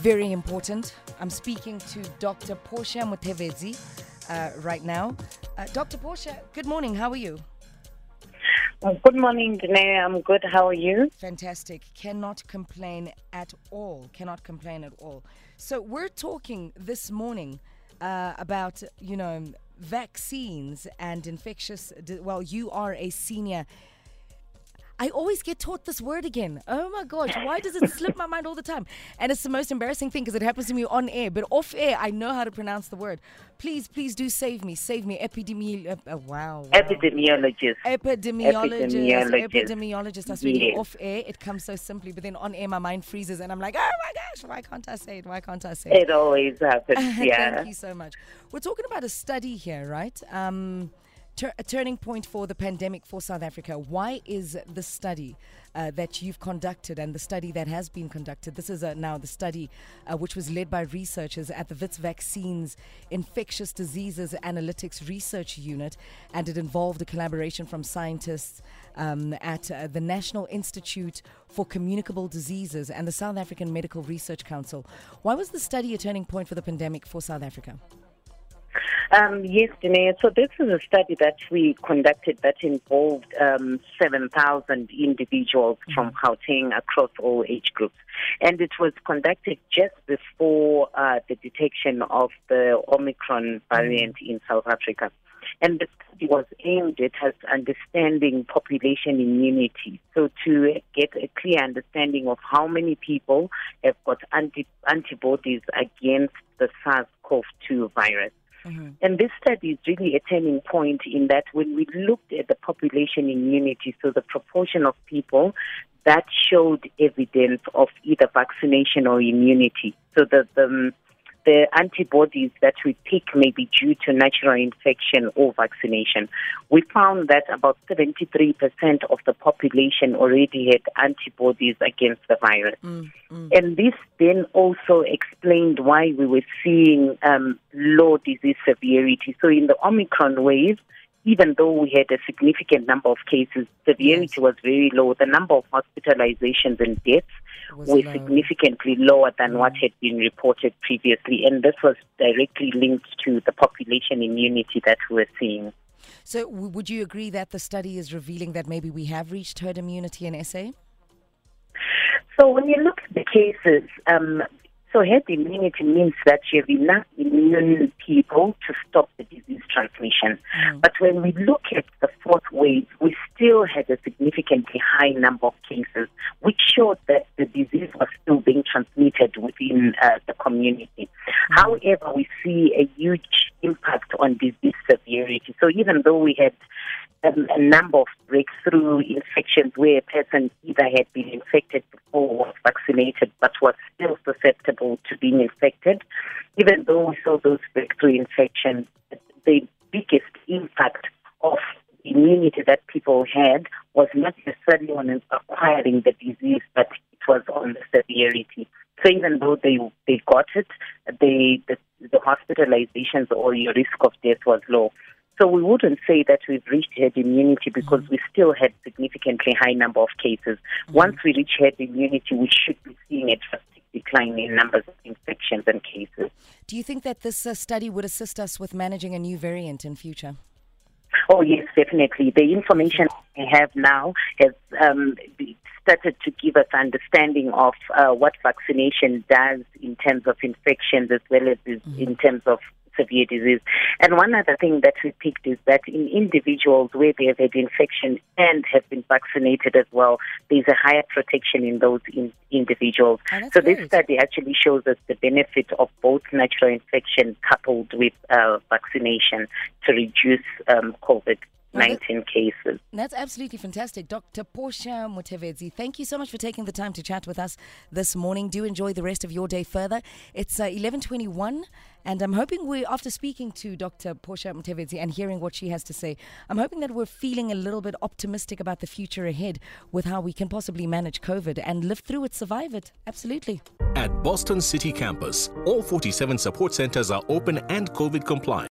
very important. I'm speaking to Dr. Portia Mutevedzi uh, right now. Uh, Dr. Portia, good morning. How are you? Uh, Good morning, Danae. I'm good. How are you? Fantastic. Cannot complain at all. Cannot complain at all. So we're talking this morning uh, about you know vaccines and infectious. Well, you are a senior. I always get taught this word again. Oh my gosh, why does it slip my mind all the time? And it's the most embarrassing thing because it happens to me on air, but off air, I know how to pronounce the word. Please, please do save me. Save me. Epidemi. Uh, uh, wow. wow. Epidemiologist. Epidemiologist, Epidemiologist. epidemiologist. That's really Yes. off air. It comes so simply, but then on air, my mind freezes, and I'm like, oh my gosh, why can't I say it? Why can't I say it? It always happens. Yeah. Thank you so much. We're talking about a study here, right? Um, tur- a turning point for the pandemic for South Africa. Why is the study uh, that you've conducted and the study that has been conducted? This is uh, now the study uh, which was led by researchers at the Wits Vaccines Infectious Diseases Analytics Research Unit, and it involved a collaboration from scientists um, at uh, the National Institute for Communicable Diseases and the South African Medical Research Council. Why was the study a turning point for the pandemic for South Africa? Um, yes, Danae. So this is a study that we conducted that involved um, 7,000 individuals from Gauteng across all age groups. And it was conducted just before uh, the detection of the Omicron variant in South Africa. And the study was aimed at understanding population immunity. So to get a clear understanding of how many people have got anti- antibodies against the SARS-CoV-2 virus. And this study is really a turning point in that when we looked at the population immunity, so the proportion of people that showed evidence of either vaccination or immunity. So the, the, um, the antibodies that we pick may be due to natural infection or vaccination. We found that about 73% of the population already had antibodies against the virus. And this then also explained why we were seeing um, low disease severity. So in the Omicron wave, even though we had a significant number of cases, severity Yes. was very low. The number of hospitalizations and deaths were low. significantly lower than what had been reported previously. And this was directly linked to the population immunity that we were seeing. So, w- would you agree that the study is revealing that maybe we have reached herd immunity in SA? So when you look at the cases, um, so herd immunity means that you have enough immune people to stop the disease transmission. But when we look at the fourth wave, we still had a significantly high number of cases, which showed that the disease was still being transmitted within uh, the community. However, we see a huge impact on disease severity. So even though we had um, a number of breakthrough infections where a person either had been infected before or was vaccinated but was still susceptible to being infected. Even though we saw those breakthrough infections, the biggest impact of immunity that people had was not necessarily on acquiring the disease, but it was on the severity. So even though they they got it, they, the, the hospitalizations or your risk of death was low. So we wouldn't say that we've reached herd immunity because we still had significantly high number of cases. Once we reach herd immunity, we should be seeing a drastic decline in numbers of infections and cases. Do you think that this uh, study would assist us with managing a new variant in future? Oh yes, definitely. The information we have now has um, started to give us understanding of uh, what vaccination does in terms of infections as well as is- in terms of severe disease. And one other thing that we picked is that in individuals where they have had infection and have been vaccinated as well, there's a higher protection in those in- individuals. Oh, so this study actually shows us the benefit of both natural infection coupled with uh, vaccination to reduce um, COVID. 19 cases. That's absolutely fantastic. Dr. Portia Mutevedzi, thank you so much for taking the time to chat with us this morning. Do enjoy the rest of your day further. It's uh, 1121, and I'm hoping we, after speaking to Dr. Portia Mutevedzi and hearing what she has to say, I'm hoping that we're feeling a little bit optimistic about the future ahead with how we can possibly manage COVID and live through it, survive it. Absolutely. At Boston City Campus, all 47 support centers are open and COVID compliant.